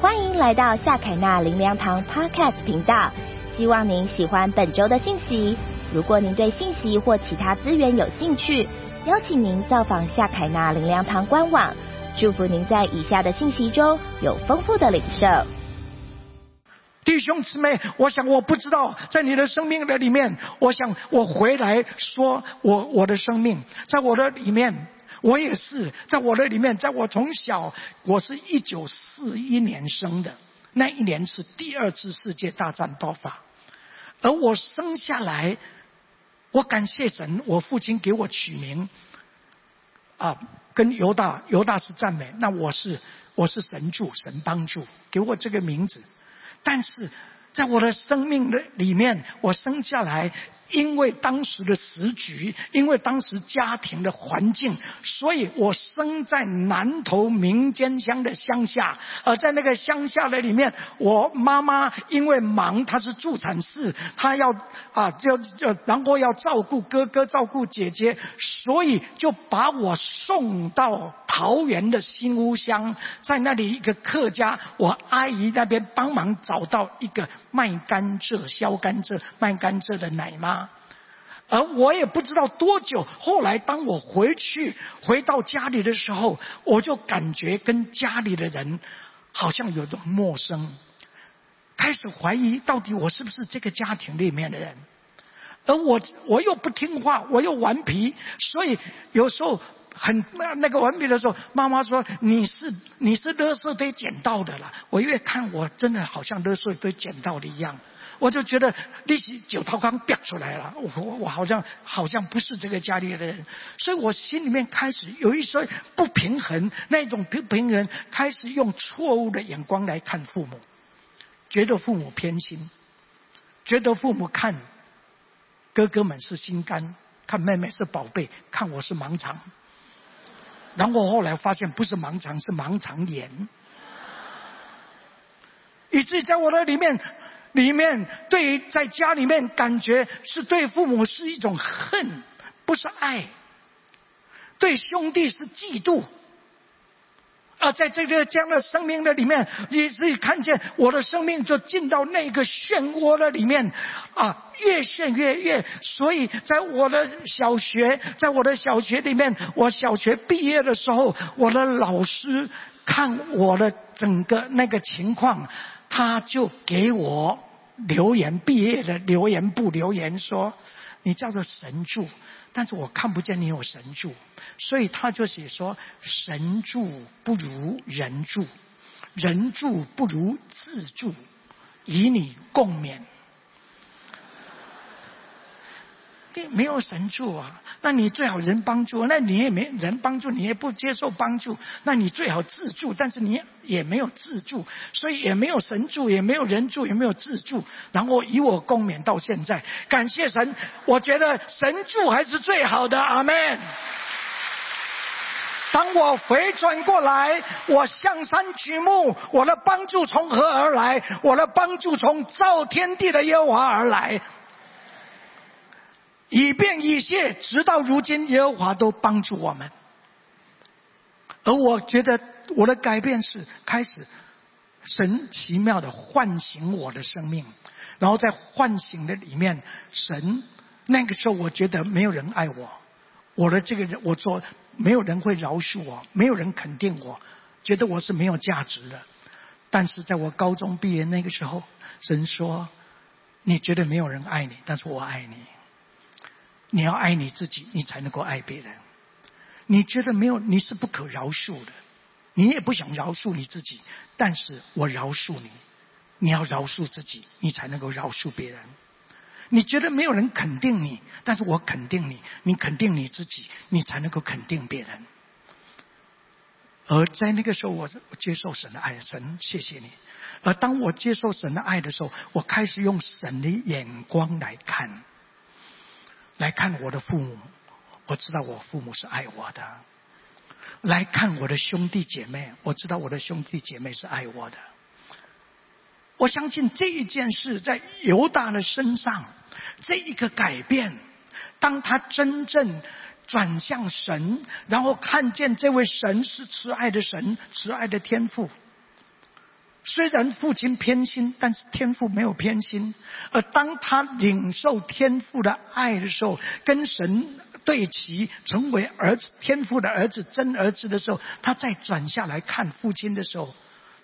欢迎来到夏凯纳林良堂 Podcast 频道，希望您喜欢本周的信息。如果您对信息或其他资源有兴趣，邀请您造访夏凯纳林良堂官网。祝福您在以下的信息中有丰富的领受。弟兄姊妹，我想我不知道，在你的生命的里面，我想我回来说，我我的生命，在我的里面。我也是，在我的里面，在我从小，我是一九四一年生的，那一年是第二次世界大战爆发，而我生下来，我感谢神，我父亲给我取名，啊，跟犹大，犹大是赞美，那我是我是神助，神帮助，给我这个名字，但是在我的生命的里面，我生下来。因为当时的时局，因为当时家庭的环境，所以我生在南头民间乡的乡下。而在那个乡下的里面，我妈妈因为忙，她是助产士，她要啊，要要，然后要照顾哥哥，照顾姐姐，所以就把我送到桃园的新屋乡，在那里一个客家，我阿姨那边帮忙找到一个卖甘蔗、削甘蔗、卖甘蔗的奶妈。而我也不知道多久，后来当我回去回到家里的时候，我就感觉跟家里的人好像有种陌生，开始怀疑到底我是不是这个家庭里面的人，而我我又不听话，我又顽皮，所以有时候很那那个顽皮的时候，妈妈说你是你是垃圾堆捡到的了，我越看我真的好像垃圾堆捡到的一样。我就觉得利息九套刚掉出来了，我我好像好像不是这个家里的人，所以我心里面开始有一些不平衡，那种不平衡开始用错误的眼光来看父母，觉得父母偏心，觉得父母看哥哥们是心肝，看妹妹是宝贝，看我是盲肠，然后后来发现不是盲肠，是盲肠炎，以至于在我的里面。里面对于在家里面感觉是对父母是一种恨，不是爱；对兄弟是嫉妒。啊，在这个这样的生命的里面，你自己看见我的生命就进到那个漩涡的里面，啊，越陷越越。所以在我的小学，在我的小学里面，我小学毕业的时候，我的老师看我的整个那个情况。他就给我留言，毕业的留言部留言说：“你叫做神助，但是我看不见你有神助，所以他就写说：神助不如人助，人助不如自助，与你共勉。”没有神助啊，那你最好人帮助，那你也没人帮助，你也不接受帮助，那你最好自助，但是你也没有自助，所以也没有神助，也没有人助，也没有自助，然后以我共勉到现在，感谢神，我觉得神助还是最好的，阿门。当我回转过来，我向山举目，我的帮助从何而来？我的帮助从造天地的耶和华而来。以便以谢，直到如今，耶和华都帮助我们。而我觉得我的改变是开始神奇妙的唤醒我的生命，然后在唤醒的里面，神那个时候我觉得没有人爱我，我的这个人，我做没有人会饶恕我，没有人肯定我，觉得我是没有价值的。但是在我高中毕业那个时候，神说：“你觉得没有人爱你，但是我爱你。”你要爱你自己，你才能够爱别人。你觉得没有，你是不可饶恕的，你也不想饶恕你自己，但是我饶恕你。你要饶恕自己，你才能够饶恕别人。你觉得没有人肯定你，但是我肯定你，你肯定你自己，你才能够肯定别人。而在那个时候，我接受神的爱，神谢谢你。而当我接受神的爱的时候，我开始用神的眼光来看。来看我的父母，我知道我父母是爱我的；来看我的兄弟姐妹，我知道我的兄弟姐妹是爱我的。我相信这一件事在犹大的身上，这一个改变，当他真正转向神，然后看见这位神是慈爱的神，慈爱的天父，虽然父亲偏心，但是天父没有偏心。而当他领受天父的爱的时候，跟神对齐，成为儿子天父的儿子真儿子的时候，他再转下来看父亲的时候，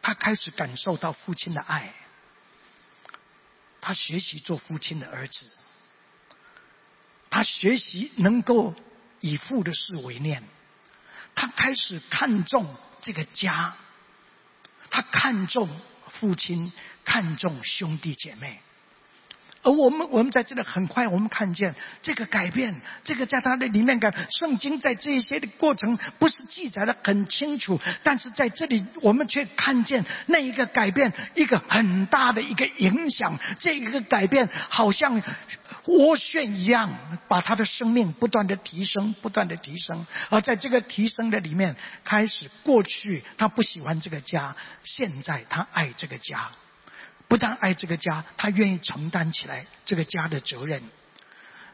他开始感受到父亲的爱。他学习做父亲的儿子，他学习能够以父的事为念，他开始看重这个家。他看重父亲，看重兄弟姐妹，而我们我们在这里很快，我们看见这个改变，这个在他的里面感，圣经在这些的过程不是记载的很清楚，但是在这里我们却看见那一个改变，一个很大的一个影响，这一个改变好像。涡旋一样，把他的生命不断的提升，不断的提升。而在这个提升的里面，开始过去他不喜欢这个家，现在他爱这个家，不但爱这个家，他愿意承担起来这个家的责任。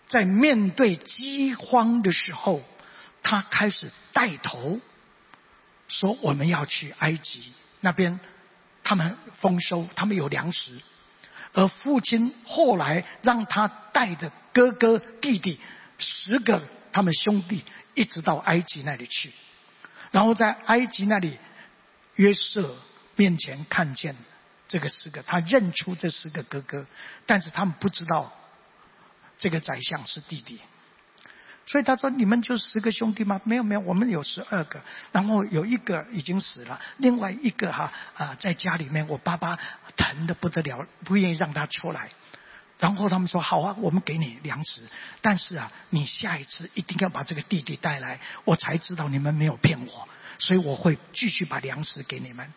在面对饥荒的时候，他开始带头说：“我们要去埃及那边，他们丰收，他们有粮食。”而父亲后来让他带着哥哥弟弟十个他们兄弟一直到埃及那里去，然后在埃及那里约瑟面前看见这个十个，他认出这十个哥哥，但是他们不知道这个宰相是弟弟。所以他说：“你们就十个兄弟吗？没有没有，我们有十二个。然后有一个已经死了，另外一个哈啊在家里面，我爸爸疼的不得了，不愿意让他出来。然后他们说：好啊，我们给你粮食，但是啊，你下一次一定要把这个弟弟带来，我才知道你们没有骗我，所以我会继续把粮食给你们。”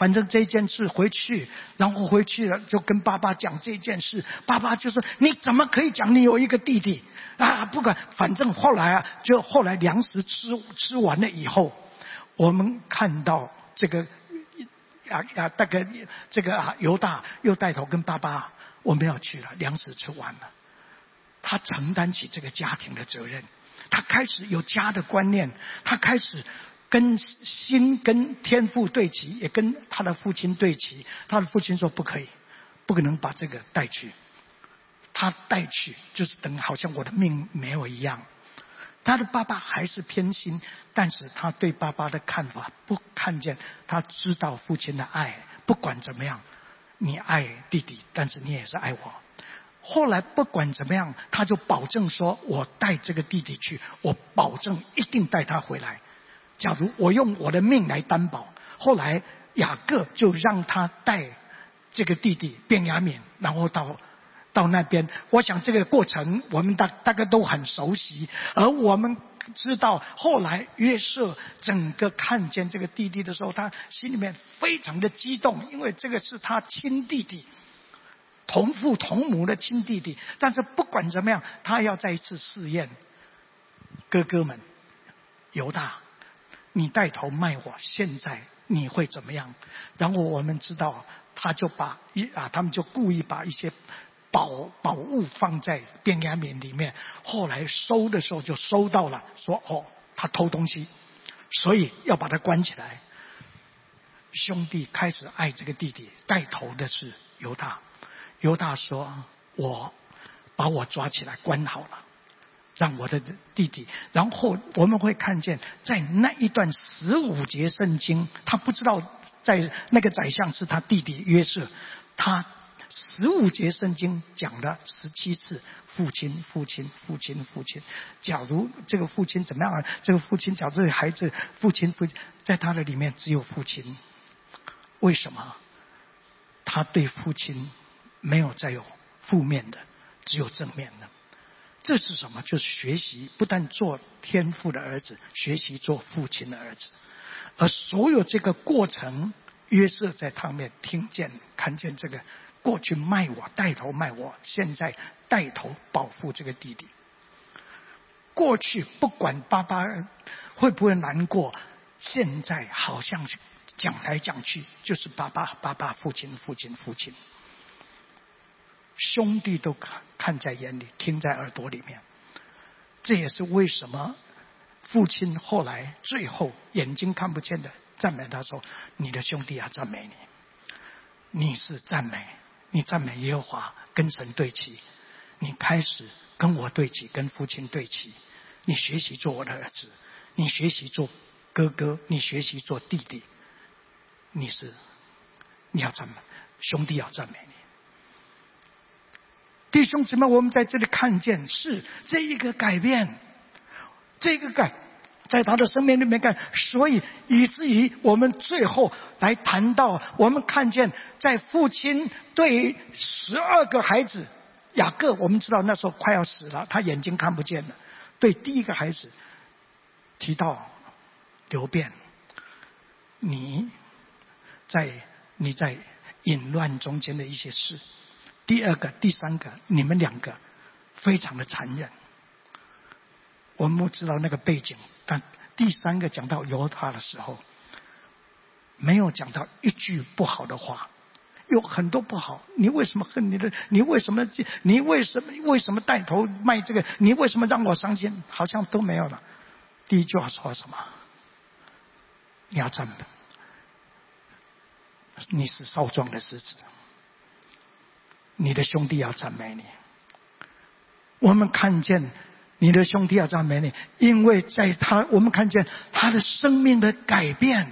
反正这件事回去，然后回去了就跟爸爸讲这件事。爸爸就说：“你怎么可以讲你有一个弟弟啊？不管，反正后来啊，就后来粮食吃吃完了以后，我们看到这个啊啊，大概这个啊犹大又带头跟爸爸，我们要去了，粮食吃完了，他承担起这个家庭的责任，他开始有家的观念，他开始。跟心跟天父对齐，也跟他的父亲对齐。他的父亲说不可以，不可能把这个带去。他带去就是等好像我的命没有一样。他的爸爸还是偏心，但是他对爸爸的看法不看见，他知道父亲的爱，不管怎么样，你爱弟弟，但是你也是爱我。后来不管怎么样，他就保证说，我带这个弟弟去，我保证一定带他回来。假如我用我的命来担保，后来雅各就让他带这个弟弟便雅悯，然后到到那边。我想这个过程我们大大概都很熟悉，而我们知道后来约瑟整个看见这个弟弟的时候，他心里面非常的激动，因为这个是他亲弟弟，同父同母的亲弟弟。但是不管怎么样，他要再一次试验哥哥们犹大。你带头卖我，现在你会怎么样？然后我们知道，他就把一啊，他们就故意把一些宝宝物放在便雅悯里面。后来收的时候就收到了，说哦，他偷东西，所以要把他关起来。兄弟开始爱这个弟弟，带头的是犹大。犹大说：“我把我抓起来关好了。”让我的弟弟，然后我们会看见，在那一段十五节圣经，他不知道在那个宰相是他弟弟约瑟，他十五节圣经讲了十七次父亲，父亲，父亲，父亲。假如这个父亲怎么样啊？这个父亲，假如这个孩子父亲，父亲，在他的里面只有父亲，为什么？他对父亲没有再有负面的，只有正面的。这是什么？就是学习，不但做天父的儿子，学习做父亲的儿子。而所有这个过程，约瑟在他面听见、看见这个过去卖我、带头卖我，现在带头保护这个弟弟。过去不管爸爸会不会难过，现在好像讲来讲去就是爸爸、爸爸、父亲、父亲、父亲。兄弟都看看在眼里，听在耳朵里面。这也是为什么父亲后来最后眼睛看不见的赞美他说：“你的兄弟要赞美你。”你是赞美，你赞美耶和华，跟神对齐，你开始跟我对齐，跟父亲对齐，你学习做我的儿子，你学习做哥哥，你学习做弟弟，你是你要赞美兄弟，要赞美你。兄姊妹，我们在这里看见是这一个改变，这个改在他的生命里面干，所以以至于我们最后来谈到，我们看见在父亲对十二个孩子雅各，我们知道那时候快要死了，他眼睛看不见了。对第一个孩子提到流变，你在你在淫乱中间的一些事。第二个、第三个，你们两个非常的残忍。我们不知道那个背景，但第三个讲到犹他的时候，没有讲到一句不好的话，有很多不好。你为什么恨你的？你为什么？你为什么？为什么带头卖这个？你为什么让我伤心？好像都没有了。第一句话说什么？你要站稳，你是少壮的狮子。你的兄弟要赞美你，我们看见你的兄弟要赞美你，因为在他，我们看见他的生命的改变，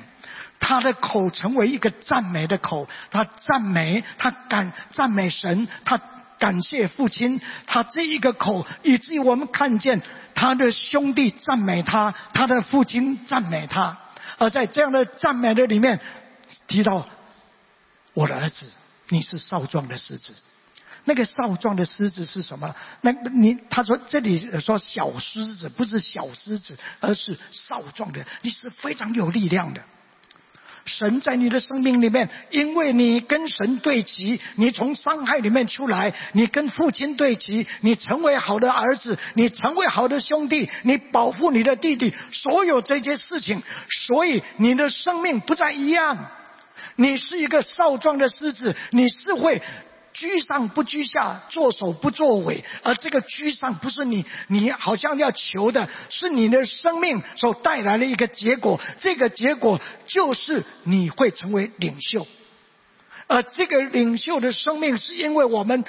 他的口成为一个赞美的口，他赞美，他感赞美神，他感谢父亲，他这一个口，以至于我们看见他的兄弟赞美他，他的父亲赞美他，而在这样的赞美的里面，提到我的儿子，你是少壮的狮子。那个少壮的狮子是什么？那你他说这里说小狮子不是小狮子，而是少壮的，你是非常有力量的。神在你的生命里面，因为你跟神对齐，你从伤害里面出来，你跟父亲对齐，你成为好的儿子，你成为好的兄弟，你保护你的弟弟，所有这些事情，所以你的生命不再一样。你是一个少壮的狮子，你是会。居上不居下，作首不作尾，而这个居上不是你，你好像要求的，是你的生命所带来的一个结果。这个结果就是你会成为领袖，而这个领袖的生命是因为我们，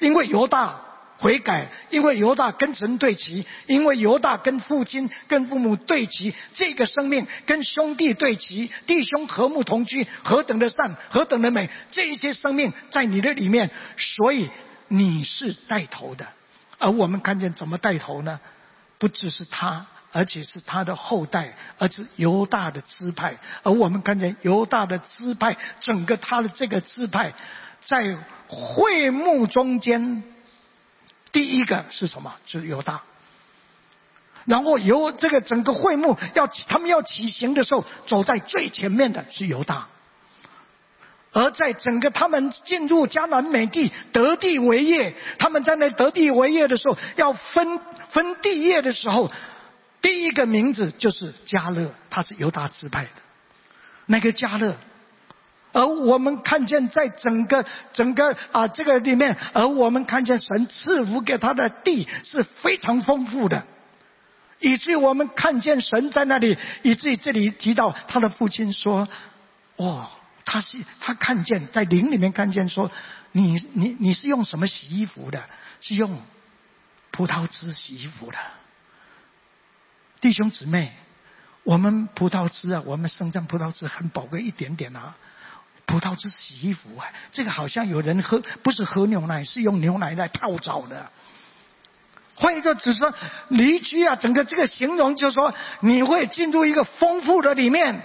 因为犹大。悔改，因为犹大跟神对齐，因为犹大跟父亲、跟父母对齐，这个生命跟兄弟对齐，弟兄和睦同居，何等的善，何等的美，这一些生命在你的里面，所以你是带头的。而我们看见怎么带头呢？不只是他，而且是他的后代，而是犹大的支派。而我们看见犹大的支派，整个他的这个支派，在会幕中间。第一个是什么？是犹大。然后由这个整个会幕要他们要起行的时候，走在最前面的是犹大。而在整个他们进入迦南美地得地为业，他们在那得地为业的时候，要分分地业的时候，第一个名字就是加勒，他是犹大支派的那个加勒。而我们看见，在整个整个啊这个里面，而我们看见神赐福给他的地是非常丰富的，以至于我们看见神在那里，以至于这里提到他的父亲说：“哦，他是他看见在灵里面看见说，你你你是用什么洗衣服的？是用葡萄汁洗衣服的，弟兄姊妹，我们葡萄汁啊，我们生姜葡萄汁很宝贵一点点啊。”葡萄汁洗衣服啊，这个好像有人喝，不是喝牛奶，是用牛奶来泡澡的。换一个，只是离居啊，整个这个形容就是说，你会进入一个丰富的里面。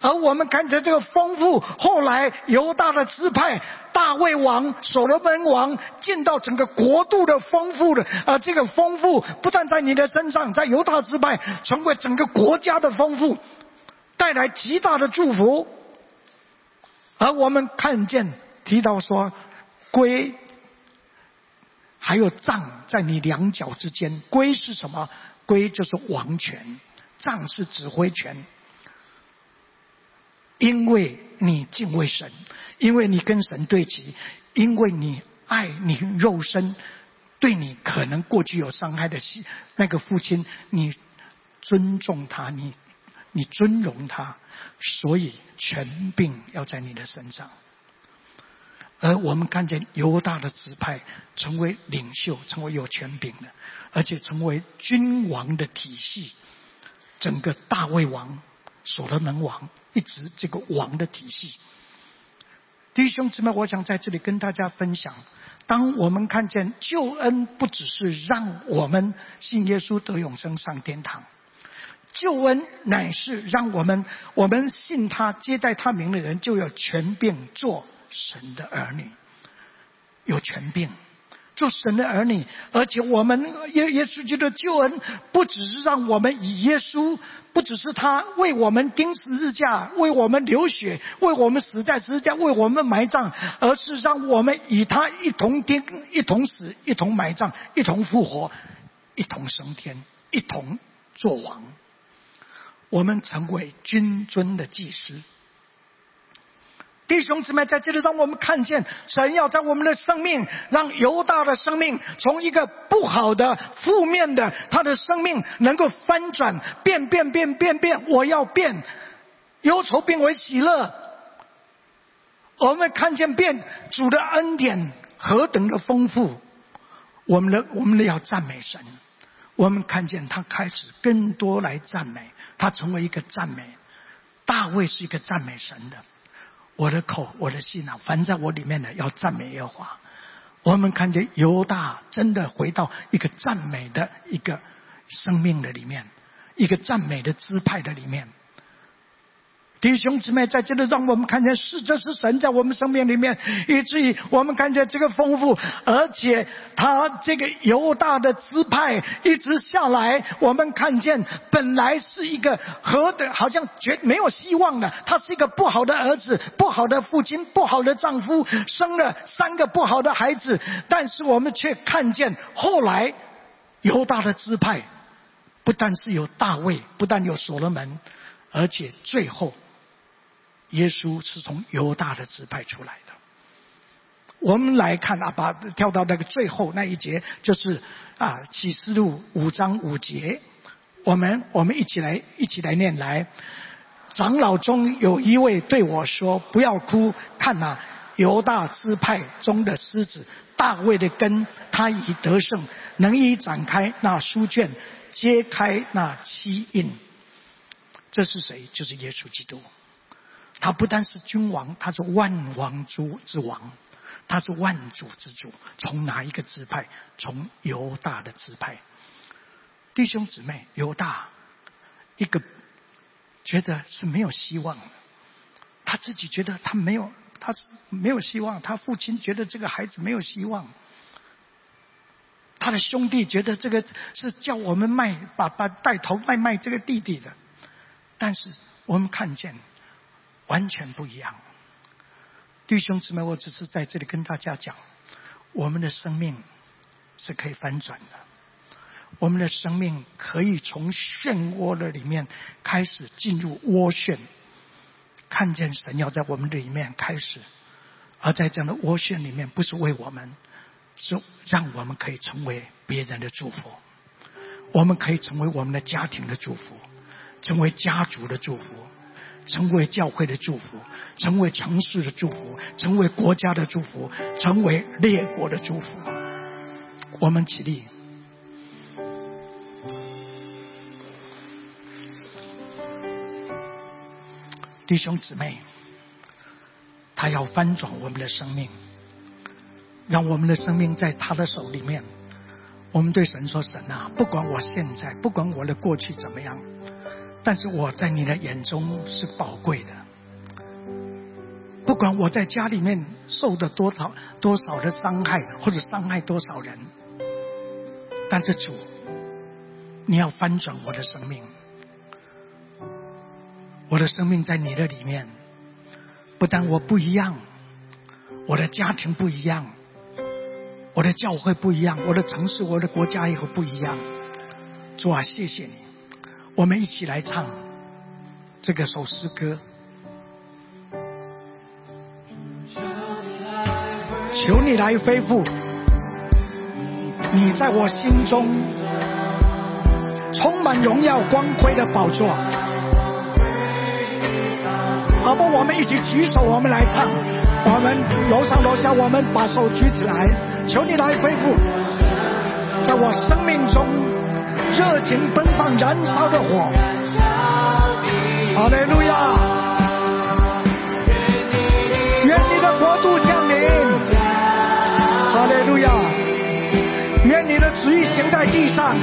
而我们看着这个丰富，后来犹大的支派，大卫王、所罗门王进到整个国度的丰富的，啊这个丰富不但在你的身上，在犹大支派成为整个国家的丰富，带来极大的祝福。而我们看见提到说，龟还有杖在你两脚之间。龟是什么？龟就是王权，杖是指挥权。因为你敬畏神，因为你跟神对齐，因为你爱你肉身，对你可能过去有伤害的那个父亲，你尊重他，你。你尊荣他，所以权柄要在你的身上。而我们看见犹大的指派成为领袖，成为有权柄的，而且成为君王的体系。整个大卫王、所罗门王，一直这个王的体系。弟兄姊妹，我想在这里跟大家分享：当我们看见救恩，不只是让我们信耶稣得永生上天堂，救恩乃是让我们我们信他、接待他名的人，就有权柄做神的儿女，有权柄。做神的儿女，而且我们耶耶稣基督的救恩，不只是让我们以耶稣，不只是他为我们钉十字架，为我们流血，为我们死在十字架，为我们埋葬，而是让我们与他一同钉、一同死、一同埋葬、一同复活、一同升天、一同做王。我们成为君尊的祭司。弟兄姊妹，在这里让我们看见，神要在我们的生命，让犹大的生命从一个不好的、负面的，他的生命能够翻转，变变变变变，我要变，忧愁变为喜乐。我们看见变主的恩典何等的丰富，我们的我们的要赞美神。我们看见他开始更多来赞美，他成为一个赞美。大卫是一个赞美神的。我的口，我的心啊，凡在我里面的要赞美耶和华。我们看见犹大真的回到一个赞美的一个生命的里面，一个赞美的支派的里面。弟兄姊妹，在这里让我们看见是这是神在我们生命里面，以至于我们看见这个丰富，而且他这个犹大的支派一直下来，我们看见本来是一个何的，好像绝没有希望的，他是一个不好的儿子，不好的父亲，不好的丈夫，生了三个不好的孩子，但是我们却看见后来犹大的支派不但是有大卫，不但有所罗门，而且最后。耶稣是从犹大的支派出来的。我们来看啊，把跳到那个最后那一节，就是啊启示录五章五节。我们我们一起来一起来念来。长老中有一位对我说：“不要哭，看呐，犹大支派中的狮子大卫的根，他已得胜，能以展开那书卷，揭开那七印。这是谁？就是耶稣基督。”他不单是君王，他是万王族之王，他是万主之主。从哪一个支派？从犹大的支派。弟兄姊妹，犹大一个觉得是没有希望，他自己觉得他没有，他是没有希望。他父亲觉得这个孩子没有希望，他的兄弟觉得这个是叫我们卖，把把带头卖卖这个弟弟的。但是我们看见。完全不一样，弟兄姊妹，我只是在这里跟大家讲，我们的生命是可以翻转的，我们的生命可以从漩涡的里面开始进入涡旋，看见神要在我们里面开始，而在这样的涡旋里面，不是为我们，是让我们可以成为别人的祝福，我们可以成为我们的家庭的祝福，成为家族的祝福。成为教会的祝福，成为城市的祝福，成为国家的祝福，成为列国的祝福。我们起立，弟兄姊妹，他要翻转我们的生命，让我们的生命在他的手里面。我们对神说：“神啊，不管我现在，不管我的过去怎么样。”但是我在你的眼中是宝贵的，不管我在家里面受的多少多少的伤害，或者伤害多少人，但是主，你要翻转我的生命，我的生命在你的里面，不但我不一样，我的家庭不一样，我的教会不一样，我的城市、我的国家也会不一样。主啊，谢谢你。我们一起来唱这个首诗歌。求你来恢复，你在我心中充满荣耀光辉的宝座。好不，我们一起举手，我们来唱。我们楼上楼下，我们把手举起来，求你来恢复，在我生命中热情奔放、燃烧的火。哈利路亚！愿你的国度降临。哈利路亚！愿你的旨意行在地上。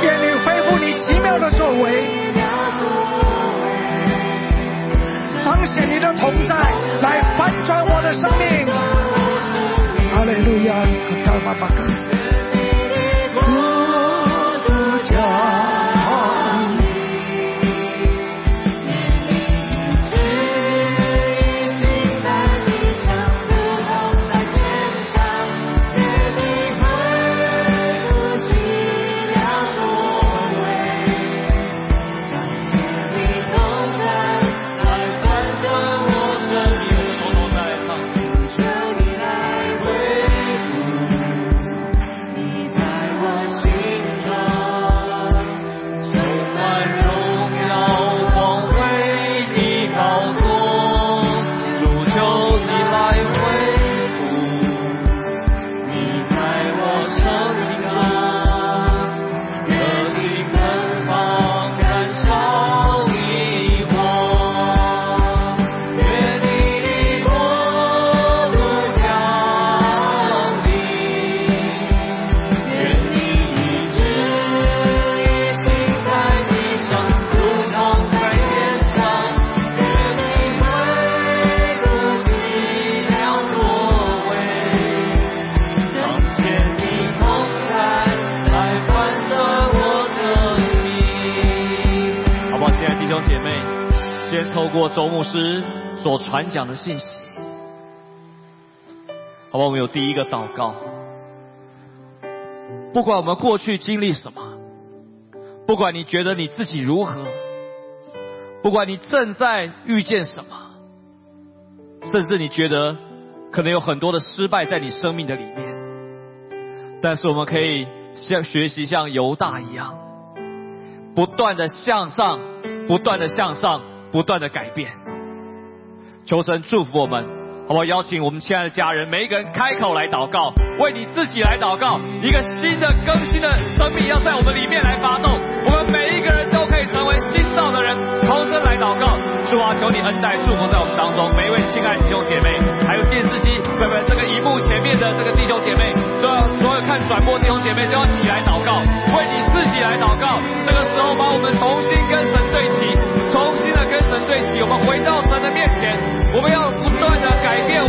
愿你恢复你奇妙的作为，彰显你的同在，来翻转我的生命。可讲的信息，好吧？我们有第一个祷告，不管我们过去经历什么，不管你觉得你自己如何，不管你正在遇见什么，甚至你觉得可能有很多的失败在你生命的里面，但是我们可以像学习像犹大一样。不断的向上，不断的向上，不断的改变。求神祝福我们，好不好？邀请我们亲爱的家人，每一个人开口来祷告，为你自己来祷告。一个新的更新的生命要在我们里面来发动，我们每一个人都可以成为新造的人，同声来祷告。主啊，求你恩待祝福在我们当中，每一位亲爱的弟兄姐妹，还有电视机，不不，这个荧幕前面的这个弟兄姐妹，所有所有看转播弟兄姐妹都要起来祷告，为你自己来祷告。这个时候，把我们重新跟神对齐，对齐，我们回到神的面前，我们要不断的改变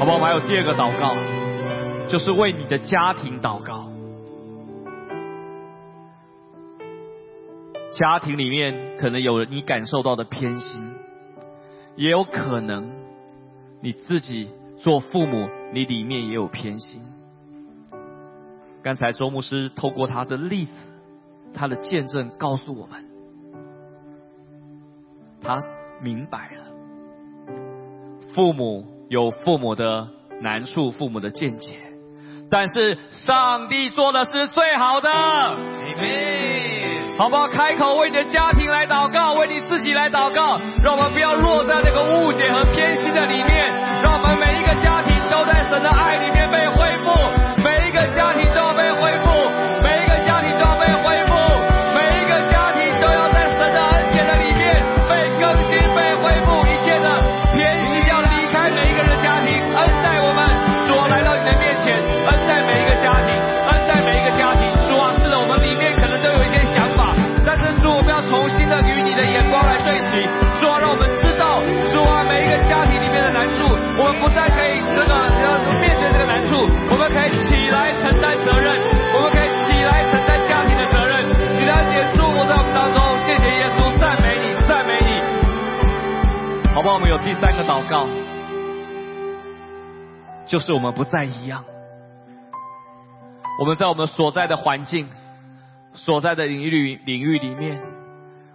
好不好？我们还有第二个祷告，就是为你的家庭祷告。家庭里面可能有你感受到的偏心，也有可能你自己做父母，你里面也有偏心。刚才周牧师透过他的例子，他的见证告诉我们，他明白了，父母有父母的难处，父母的见解，但是上帝做的是最好的。好不好？开口为你的家庭来祷告，为你自己来祷告，让我们不要落在那个误解和偏心的里面，让我们每一个家庭都在神的爱里面被恢复，第三个祷告，就是我们不再一样。我们在我们所在的环境、所在的领域领域里面，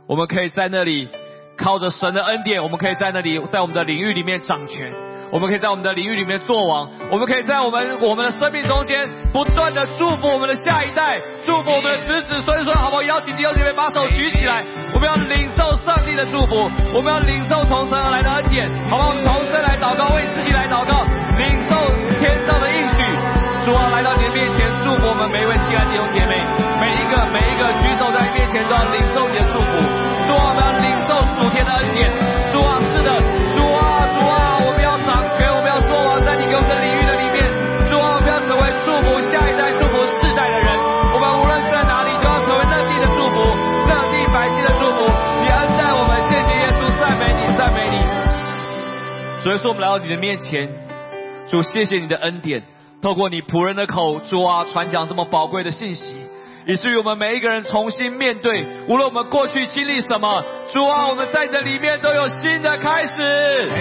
我们可以在那里靠着神的恩典，我们可以在那里在我们的领域里面掌权。我们可以在我们的领域里面做王，我们可以在我们我们的生命中间不断的祝福我们的下一代，祝福我们的子子孙孙，好不好？邀请弟兄姐妹把手举起来，我们要领受上帝的祝福，我们要领受从神而来的恩典，好不好？我们重新来祷告，为自己来祷告，领受天上的应许。主啊，来到你的面前，祝福我们每一位亲爱的弟兄姐妹，每一个每一个举手在你面前都要领受所以说，我们来到你的面前，主，谢谢你的恩典，透过你仆人的口，主啊，传讲这么宝贵的信息，以至于我们每一个人重新面对，无论我们过去经历什么，主啊，我们在你的里面都有新的开始。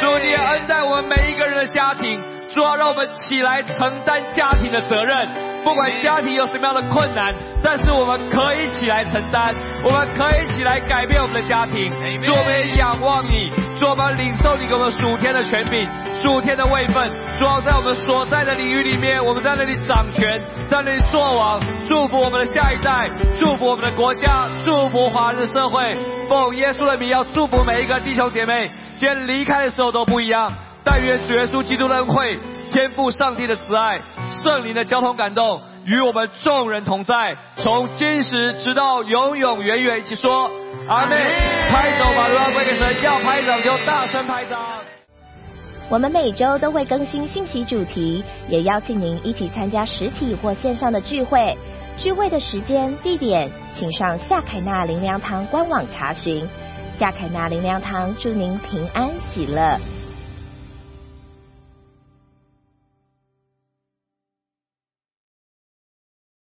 主，你恩待我们每一个人的家庭，主啊，让我们起来承担家庭的责任。不管家庭有什么样的困难，但是我们可以起来承担，我们可以起来改变我们的家庭。主，我们也仰望你，主，我们领受你给我们属天的权柄、属天的位分。主要，在我们所在的领域里面，我们在那里掌权，在那里做王，祝福我们的下一代，祝福我们的国家，祝福华人社会。奉耶稣的名，要祝福每一个弟兄姐妹。今天离开的时候都不一样，但愿主耶稣基督的恩惠、天赋上帝的慈爱、圣灵的交通感动与我们众人同在，从今时直到永永远远。一起说阿妹！拍手把荣耀归给神，要拍掌就大声拍掌。我们每周都会更新信息主题，也邀请您一起参加实体或线上的聚会。聚会的时间、地点，请上夏凯纳灵粮堂官网查询。夏凯纳灵粮堂祝您平安喜乐。